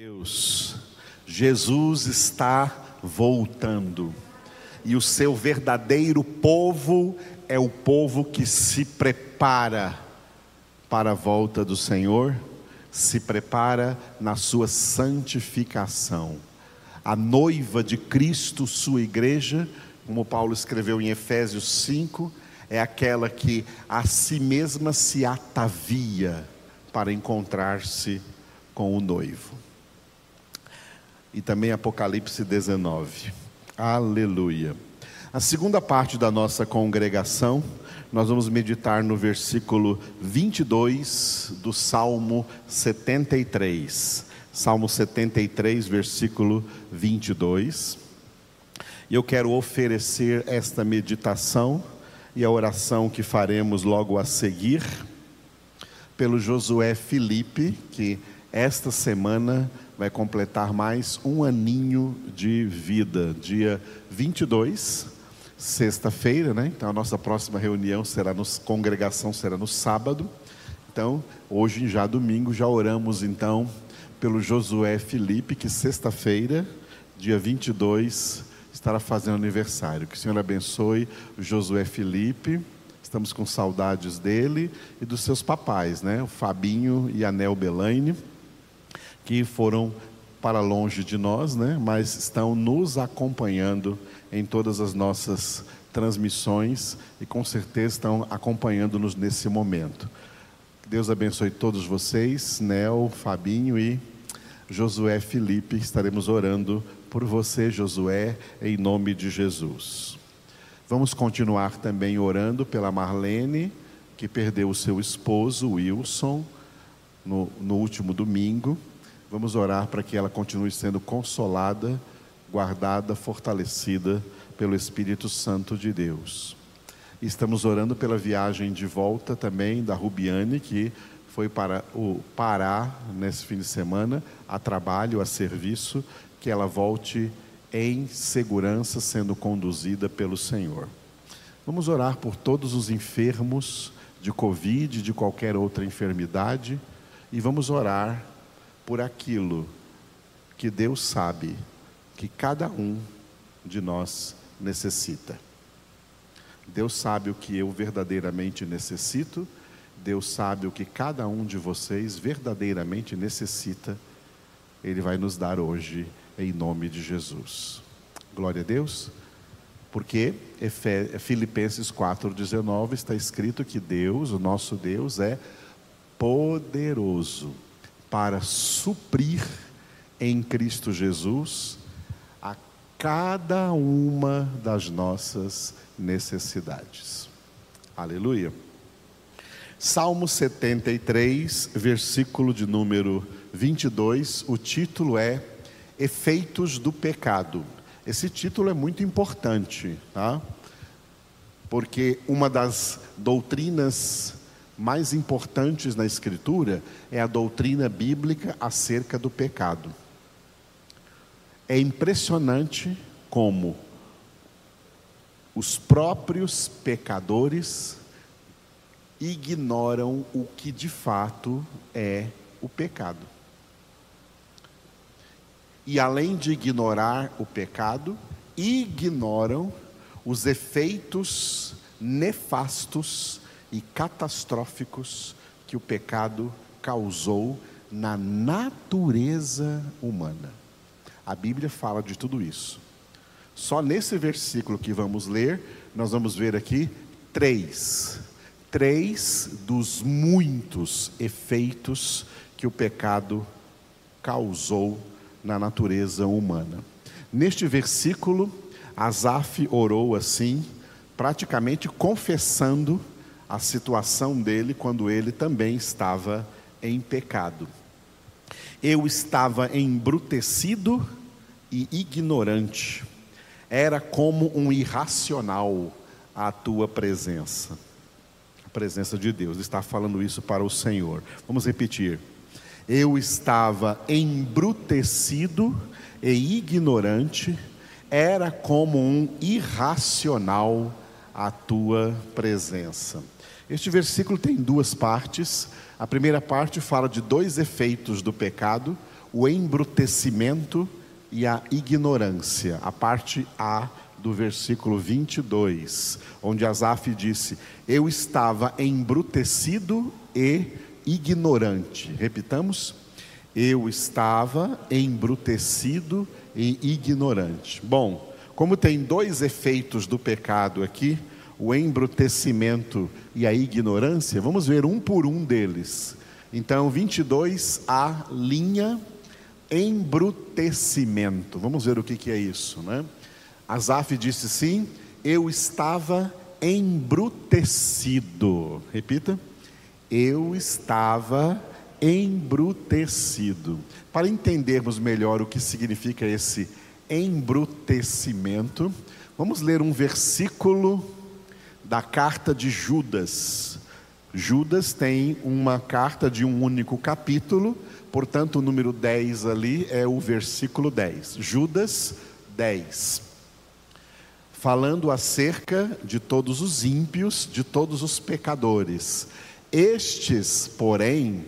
Deus, Jesus está voltando. E o seu verdadeiro povo é o povo que se prepara para a volta do Senhor, se prepara na sua santificação. A noiva de Cristo, sua igreja, como Paulo escreveu em Efésios 5, é aquela que a si mesma se atavia para encontrar-se com o noivo e também Apocalipse 19. Aleluia. A segunda parte da nossa congregação, nós vamos meditar no versículo 22 do Salmo 73. Salmo 73, versículo 22. E eu quero oferecer esta meditação e a oração que faremos logo a seguir pelo Josué Felipe, que esta semana vai completar mais um aninho de vida, dia 22, sexta-feira, né? Então a nossa próxima reunião será no congregação será no sábado. Então, hoje já domingo já oramos então pelo Josué Felipe, que sexta-feira, dia 22, estará fazendo aniversário. Que o Senhor abençoe o Josué Felipe. Estamos com saudades dele e dos seus papais, né? O Fabinho e a Nel Belaine que foram para longe de nós, né? mas estão nos acompanhando em todas as nossas transmissões e com certeza estão acompanhando-nos nesse momento. Deus abençoe todos vocês, Nel, Fabinho e Josué Felipe. Estaremos orando por você, Josué, em nome de Jesus. Vamos continuar também orando pela Marlene, que perdeu o seu esposo, Wilson, no, no último domingo. Vamos orar para que ela continue sendo consolada, guardada, fortalecida pelo Espírito Santo de Deus. Estamos orando pela viagem de volta também da Rubiane, que foi para o Pará nesse fim de semana, a trabalho, a serviço, que ela volte em segurança, sendo conduzida pelo Senhor. Vamos orar por todos os enfermos de Covid, de qualquer outra enfermidade, e vamos orar por aquilo que Deus sabe que cada um de nós necessita. Deus sabe o que eu verdadeiramente necessito, Deus sabe o que cada um de vocês verdadeiramente necessita, Ele vai nos dar hoje, em nome de Jesus. Glória a Deus, porque Filipenses 4,19 está escrito que Deus, o nosso Deus, é poderoso para suprir em Cristo Jesus a cada uma das nossas necessidades. Aleluia. Salmo 73, versículo de número 22, o título é Efeitos do Pecado. Esse título é muito importante, tá? Porque uma das doutrinas mais importantes na Escritura é a doutrina bíblica acerca do pecado. É impressionante como os próprios pecadores ignoram o que de fato é o pecado. E além de ignorar o pecado, ignoram os efeitos nefastos e catastróficos que o pecado causou na natureza humana. A Bíblia fala de tudo isso. Só nesse versículo que vamos ler, nós vamos ver aqui três, três dos muitos efeitos que o pecado causou na natureza humana. Neste versículo, Asaf orou assim, praticamente confessando a situação dele quando ele também estava em pecado. Eu estava embrutecido e ignorante, era como um irracional a tua presença. A presença de Deus, está falando isso para o Senhor. Vamos repetir. Eu estava embrutecido e ignorante, era como um irracional a tua presença. Este versículo tem duas partes. A primeira parte fala de dois efeitos do pecado. o embrutecimento e a ignorância, a parte A do versículo 22, onde Asaf disse: Eu estava embrutecido e ignorante. Repitamos: Eu estava embrutecido e ignorante. Bom, como tem dois efeitos do pecado aqui, o embrutecimento e a ignorância, vamos ver um por um deles. Então, 22, a linha embrutecimento. Vamos ver o que, que é isso, né? Asaf disse sim, eu estava embrutecido. Repita. Eu estava embrutecido. Para entendermos melhor o que significa esse embrutecimento, vamos ler um versículo da carta de Judas. Judas tem uma carta de um único capítulo, portanto, o número 10 ali é o versículo 10. Judas 10 falando acerca de todos os ímpios, de todos os pecadores. Estes, porém,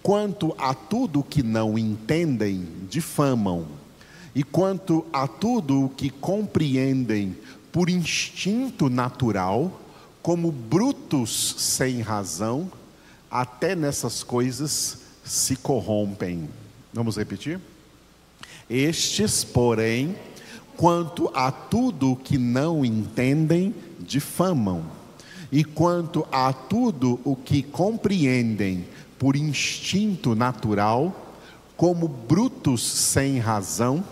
quanto a tudo que não entendem, difamam, e quanto a tudo o que compreendem por instinto natural, como brutos sem razão, até nessas coisas se corrompem. Vamos repetir? Estes, porém, quanto a tudo que não entendem, difamam, e quanto a tudo o que compreendem por instinto natural, como brutos sem razão,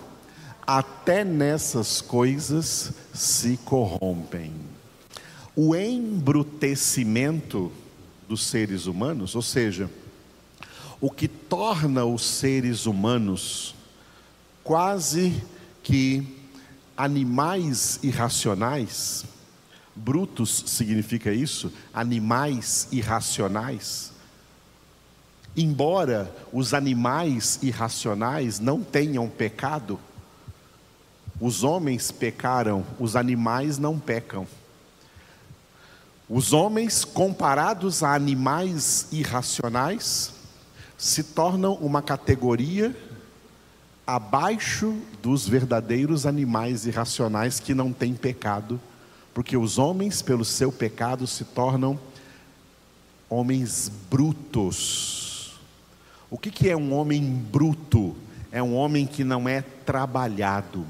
até nessas coisas se corrompem. O embrutecimento dos seres humanos, ou seja, o que torna os seres humanos quase que animais irracionais, brutos significa isso, animais irracionais. Embora os animais irracionais não tenham pecado, os homens pecaram, os animais não pecam. Os homens, comparados a animais irracionais, se tornam uma categoria abaixo dos verdadeiros animais irracionais que não têm pecado, porque os homens, pelo seu pecado, se tornam homens brutos. O que, é um homem bruto? É um homem que não é trabalhado,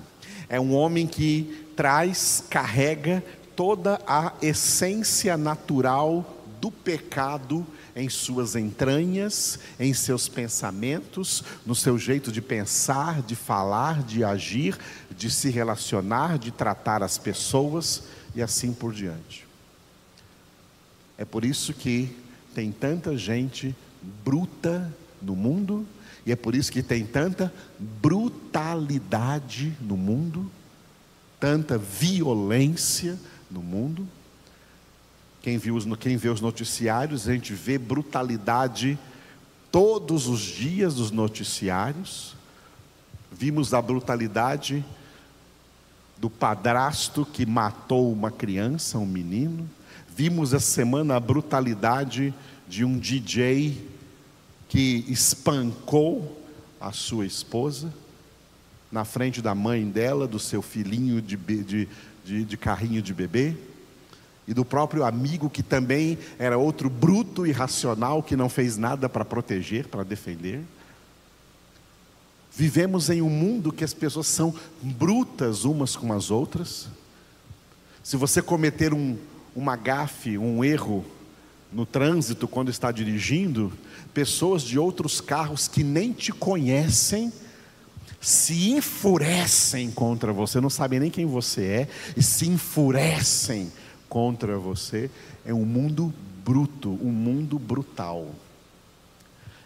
é um homem que traz, carrega toda a essência natural do pecado em suas entranhas, em seus pensamentos, no seu jeito de pensar, de falar, de agir, de se relacionar, de tratar as pessoas e assim por diante. É por isso que tem tanta gente bruta no mundo, e é por isso que tem tanta brutalidade no mundo, tanta violência no mundo. Quem, viu os, quem vê os noticiários, a gente vê brutalidade todos os dias dos noticiários. Vimos a brutalidade do padrasto que matou uma criança, um menino. Vimos essa semana a brutalidade de um DJ que espancou a sua esposa na frente da mãe dela, do seu filhinho de, de, de, de carrinho de bebê e do próprio amigo que também era outro bruto e racional que não fez nada para proteger, para defender. Vivemos em um mundo que as pessoas são brutas umas com as outras. Se você cometer um, uma gafe, um erro no trânsito quando está dirigindo, pessoas de outros carros que nem te conhecem se enfurecem contra você, não sabem nem quem você é, e se enfurecem contra você é um mundo bruto, um mundo brutal.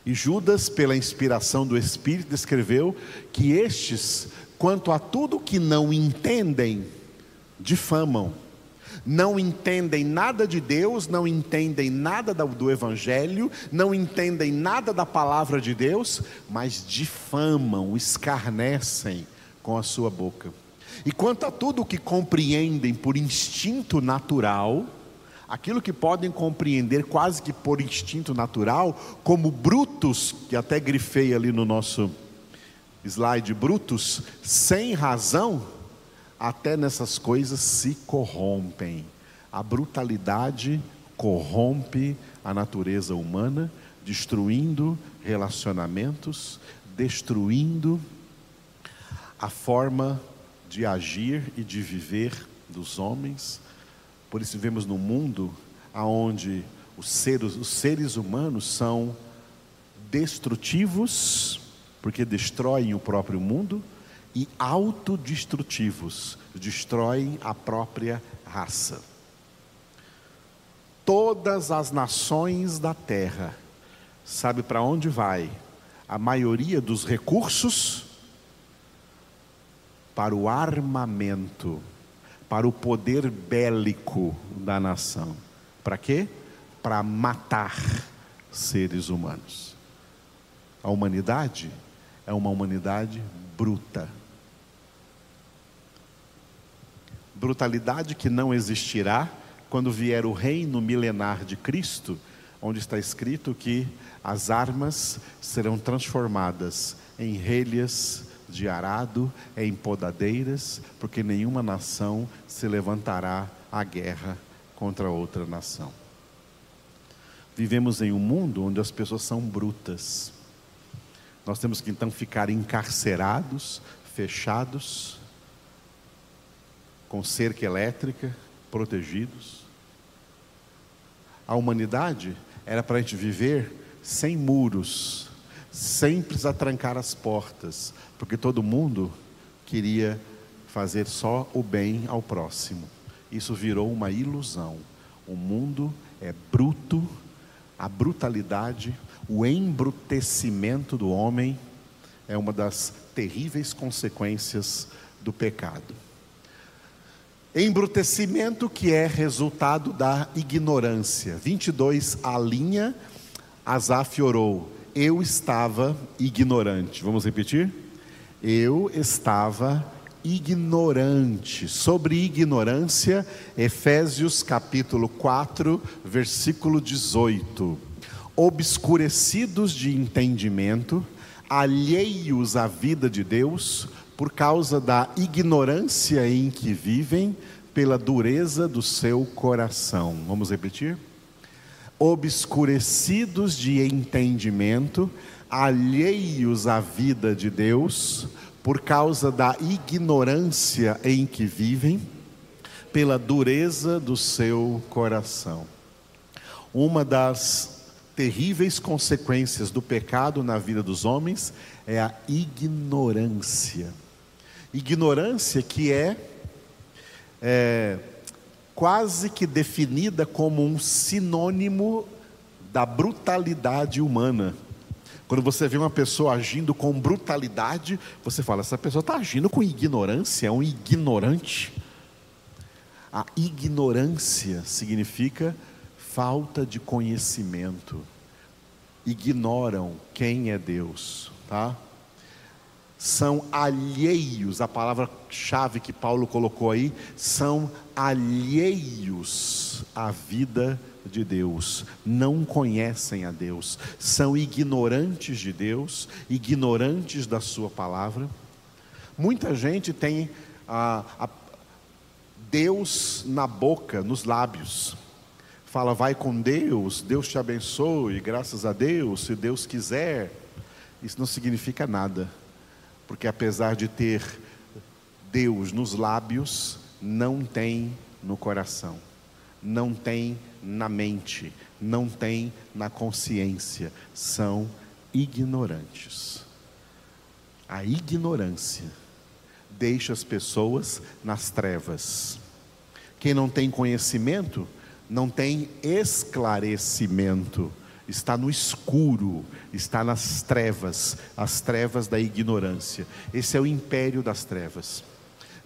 E Judas, pela inspiração do Espírito, escreveu que estes, quanto a tudo que não entendem, difamam. Não entendem nada de Deus, não entendem nada do Evangelho, não entendem nada da palavra de Deus, mas difamam, escarnecem com a sua boca. E quanto a tudo que compreendem por instinto natural, aquilo que podem compreender quase que por instinto natural, como brutos, que até grifei ali no nosso, slide Brutus, sem razão, até nessas coisas se corrompem. A brutalidade corrompe a natureza humana, destruindo relacionamentos, destruindo a forma de agir e de viver dos homens. Por isso vivemos num mundo onde os seres, os seres humanos são destrutivos, porque destroem o próprio mundo, e autodestrutivos, destroem a própria raça. Todas as nações da terra, sabe para onde vai? A maioria dos recursos para o armamento, para o poder bélico da nação. Para quê? Para matar seres humanos. A humanidade é uma humanidade bruta. Brutalidade que não existirá quando vier o reino milenar de Cristo, onde está escrito que as armas serão transformadas em relhas de arado, em podadeiras, porque nenhuma nação se levantará à guerra contra outra nação. Vivemos em um mundo onde as pessoas são brutas. Nós temos que então ficar encarcerados, fechados, com cerca elétrica, protegidos. A humanidade era para a gente viver sem muros, sem precisar trancar as portas, porque todo mundo queria fazer só o bem ao próximo. Isso virou uma ilusão. O mundo é bruto, a brutalidade, o embrutecimento do homem é uma das terríveis consequências do pecado. Embrutecimento que é resultado da ignorância. 22, a linha, Asaf orou, eu estava ignorante. Vamos repetir? Eu estava ignorante. Sobre ignorância, Efésios capítulo 4, versículo 18. Obscurecidos de entendimento, alheios à vida de Deus, por causa da ignorância em que vivem, pela dureza do seu coração. Vamos repetir? Obscurecidos de entendimento, alheios à vida de Deus, por causa da ignorância em que vivem, pela dureza do seu coração. Uma das terríveis consequências do pecado na vida dos homens é a ignorância. Ignorância que é, é quase que definida como um sinônimo da brutalidade humana. Quando você vê uma pessoa agindo com brutalidade, você fala: essa pessoa está agindo com ignorância, é um ignorante. A ignorância significa falta de conhecimento. Ignoram quem é Deus, tá? São alheios, a palavra-chave que Paulo colocou aí, são alheios à vida de Deus, não conhecem a Deus, são ignorantes de Deus, ignorantes da Sua palavra. Muita gente tem a, a Deus na boca, nos lábios, fala, vai com Deus, Deus te abençoe, graças a Deus, se Deus quiser. Isso não significa nada porque apesar de ter Deus nos lábios, não tem no coração, não tem na mente, não tem na consciência, são ignorantes. A ignorância deixa as pessoas nas trevas. Quem não tem conhecimento, não tem esclarecimento está no escuro, está nas trevas, as trevas da ignorância. Esse é o império das trevas.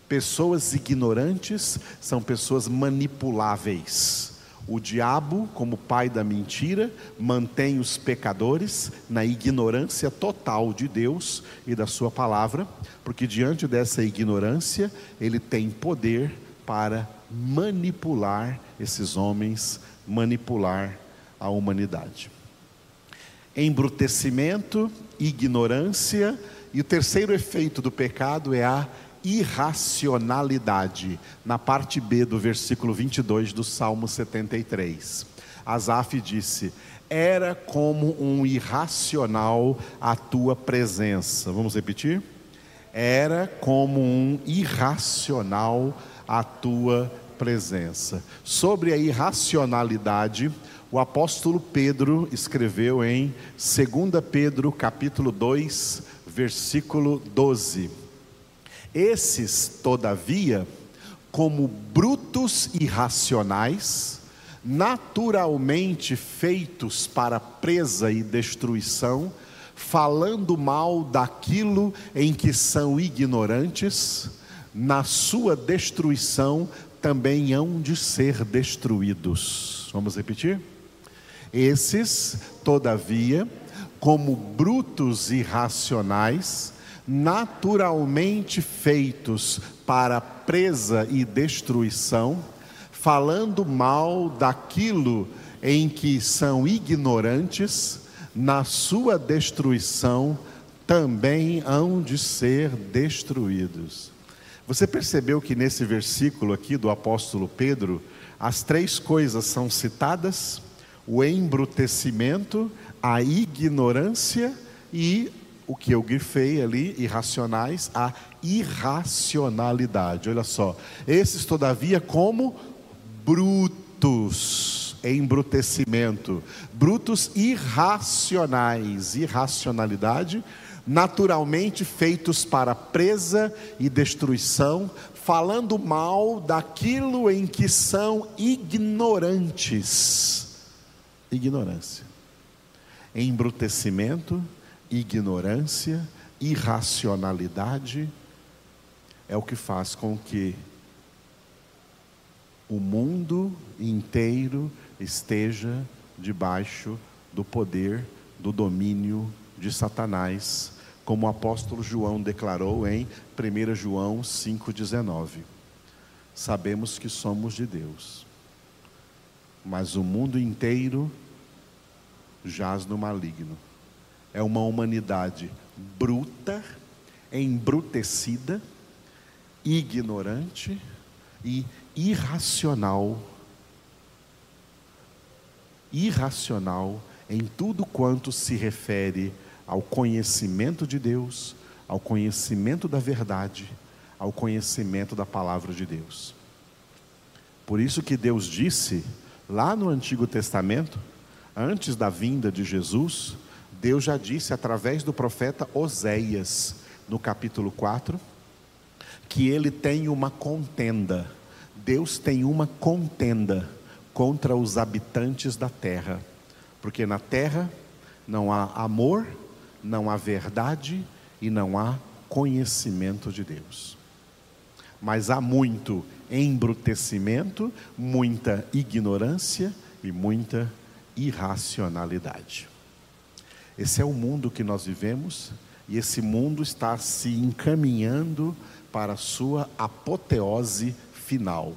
Pessoas ignorantes são pessoas manipuláveis. O diabo, como pai da mentira, mantém os pecadores na ignorância total de Deus e da Sua palavra, porque diante dessa ignorância, ele tem poder para manipular esses homens, manipular a humanidade. Embrutecimento, ignorância E o terceiro efeito do pecado é a irracionalidade, na parte B do versículo 22 do Salmo 73. Asaf disse: Era como um irracional a tua presença. Vamos repetir? Era como um irracional a tua presença. Sobre a irracionalidade, o apóstolo Pedro escreveu em 2 Pedro capítulo 2, versículo 12. Esses, todavia, como brutos irracionais, naturalmente feitos para presa e destruição, falando mal daquilo em que são ignorantes, na sua destruição também hão de ser destruídos. Vamos repetir? Esses, todavia, como brutos irracionais, naturalmente feitos para presa e destruição, falando mal daquilo em que são ignorantes, na sua destruição também hão de ser destruídos. Você percebeu que nesse versículo aqui do apóstolo Pedro, as três coisas são citadas: o embrutecimento, a ignorância e o que eu grifei ali, irracionais, a irracionalidade. Olha só, esses, todavia, como brutos, embrutecimento, brutos irracionais, irracionalidade, naturalmente feitos para presa e destruição, falando mal daquilo em que são ignorantes. Ignorância. Embrutecimento, ignorância, irracionalidade é o que faz com que o mundo inteiro esteja debaixo do poder, do domínio de Satanás, como o apóstolo João declarou em 1 João 5,19. Sabemos que somos de Deus, mas o mundo inteiro jaz no maligno é uma humanidade bruta, embrutecida, ignorante e irracional. Irracional em tudo quanto se refere ao conhecimento de Deus, ao conhecimento da verdade, ao conhecimento da palavra de Deus. Por isso que Deus disse lá no Antigo Testamento, antes da vinda de Jesus, Deus já disse através do profeta Oséias, no capítulo 4, que ele tem uma contenda. Deus tem uma contenda contra os habitantes da terra, porque na terra não há amor, não há verdade e não há conhecimento de Deus. Mas há muito embrutecimento, muita ignorância e muita irracionalidade. Esse é o mundo que nós vivemos e esse mundo está se encaminhando para a sua apoteose final.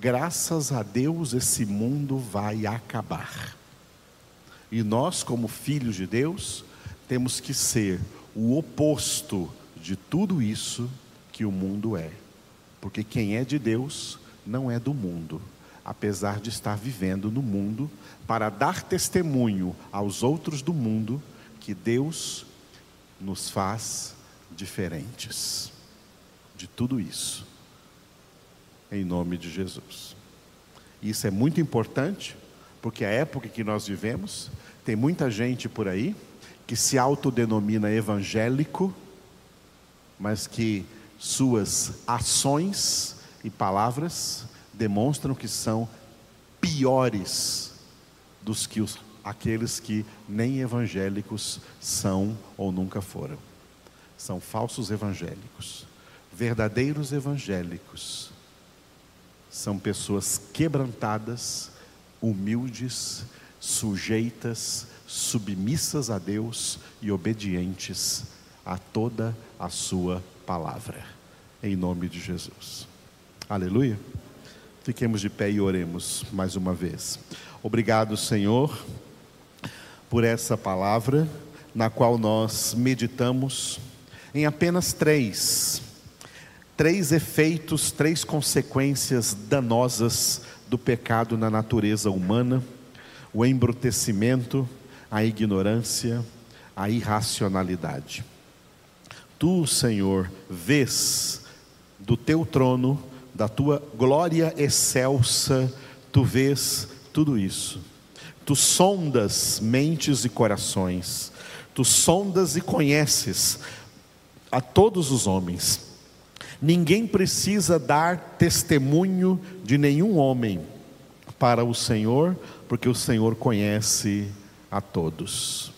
Graças a Deus, esse mundo vai acabar. E nós, como filhos de Deus, temos que ser o oposto de tudo isso que o mundo é. Porque quem é de Deus não é do mundo apesar de estar vivendo no mundo, para dar testemunho aos outros do mundo que Deus nos faz diferentes de tudo isso. Em nome de Jesus. Isso é muito importante, porque a época que nós vivemos, tem muita gente por aí que se autodenomina evangélico, mas que suas ações e palavras demonstram que são piores dos que os, aqueles que nem evangélicos são ou nunca foram. São falsos evangélicos. Verdadeiros evangélicos são pessoas quebrantadas, humildes, sujeitas, submissas a Deus e obedientes a toda a sua palavra. Em nome de Jesus. Aleluia. Fiquemos de pé e oremos mais uma vez. Obrigado, Senhor, por essa palavra. na qual nós meditamos em apenas três, três efeitos, três consequências danosas do pecado na natureza humana: o embrutecimento, a ignorância, a irracionalidade. Tu, Senhor, vês do teu trono, da tua glória excelsa, tu vês tudo isso. Tu sondas mentes e corações, tu sondas e conheces a todos os homens. Ninguém precisa dar testemunho de nenhum homem para o Senhor, porque o Senhor conhece a todos.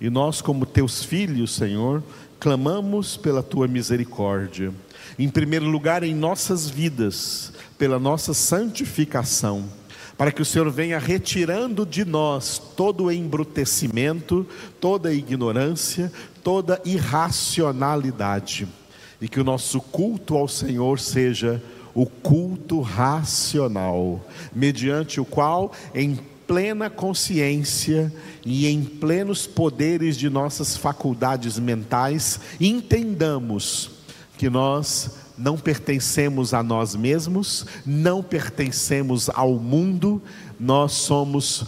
E nós, como teus filhos, Senhor, clamamos pela tua misericórdia. Em primeiro lugar, em nossas vidas, pela nossa santificação, para que o Senhor venha retirando de nós todo o embrutecimento, toda a ignorância, toda a irracionalidade, e que o nosso culto ao Senhor seja o culto racional, mediante o qual, em plena consciência e em plenos poderes de nossas faculdades mentais, entendamos que nós não pertencemos a nós mesmos, não pertencemos ao mundo, nós somos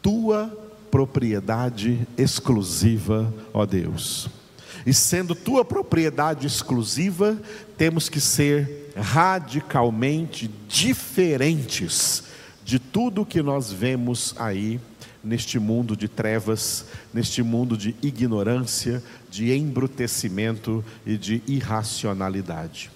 tua propriedade exclusiva, ó Deus. E sendo tua propriedade exclusiva, temos que ser radicalmente diferentes de tudo que nós vemos aí neste mundo de trevas, neste mundo de ignorância, de embrutecimento e de irracionalidade.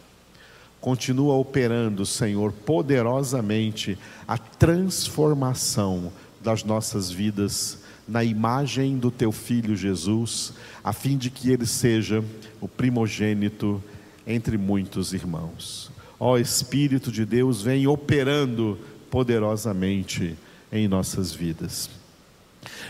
Continua operando, Senhor, poderosamente a transformação das nossas vidas na imagem do teu filho Jesus, a fim de que ele seja o primogênito entre muitos irmãos. Ó Espírito de Deus, vem operando poderosamente em nossas vidas.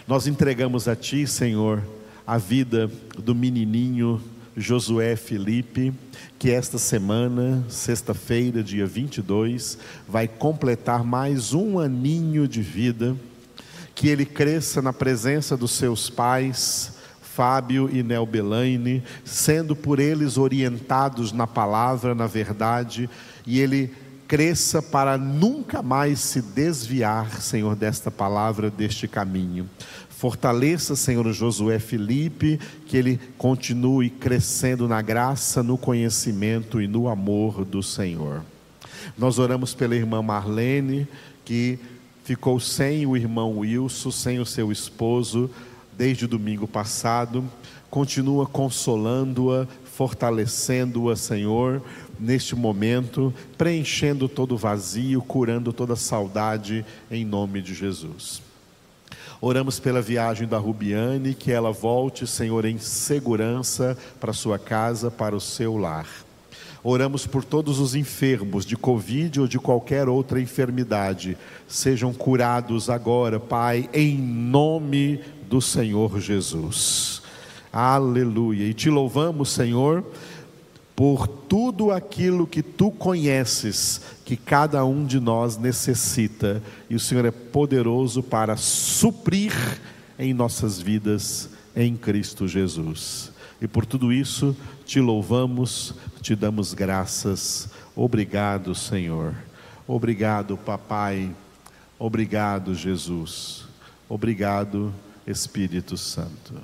Nós entregamos a Ti, Senhor, a vida do menininho Josué Felipe, que esta semana, sexta-feira, dia 22, vai completar mais um aninho de vida, que ele cresça na presença dos seus pais, Fábio e Nel Belaine, sendo por eles orientados na palavra, na verdade, e ele cresça para nunca mais se desviar, Senhor, desta palavra, deste caminho. Fortaleça, Senhor Josué Felipe, que ele continue crescendo na graça, no conhecimento e no amor do Senhor. Nós oramos pela irmã Marlene, que ficou sem o irmão Wilson, sem o seu esposo, desde o domingo passado. Continua consolando-a, fortalecendo-a, Senhor, neste momento, preenchendo todo o vazio, curando toda saudade, em nome de Jesus. Oramos pela viagem da Rubiane, que ela volte, Senhor, em segurança para sua casa, para o seu lar. Oramos por todos os enfermos de Covid ou de qualquer outra enfermidade, sejam curados agora, Pai, em nome do Senhor Jesus. Aleluia. E te louvamos, Senhor por tudo aquilo que tu conheces, que cada um de nós necessita, e o Senhor é poderoso para suprir em nossas vidas em Cristo Jesus. E por tudo isso te louvamos, te damos graças. Obrigado, Senhor. Obrigado, Papai. Obrigado, Jesus. Obrigado, Espírito Santo.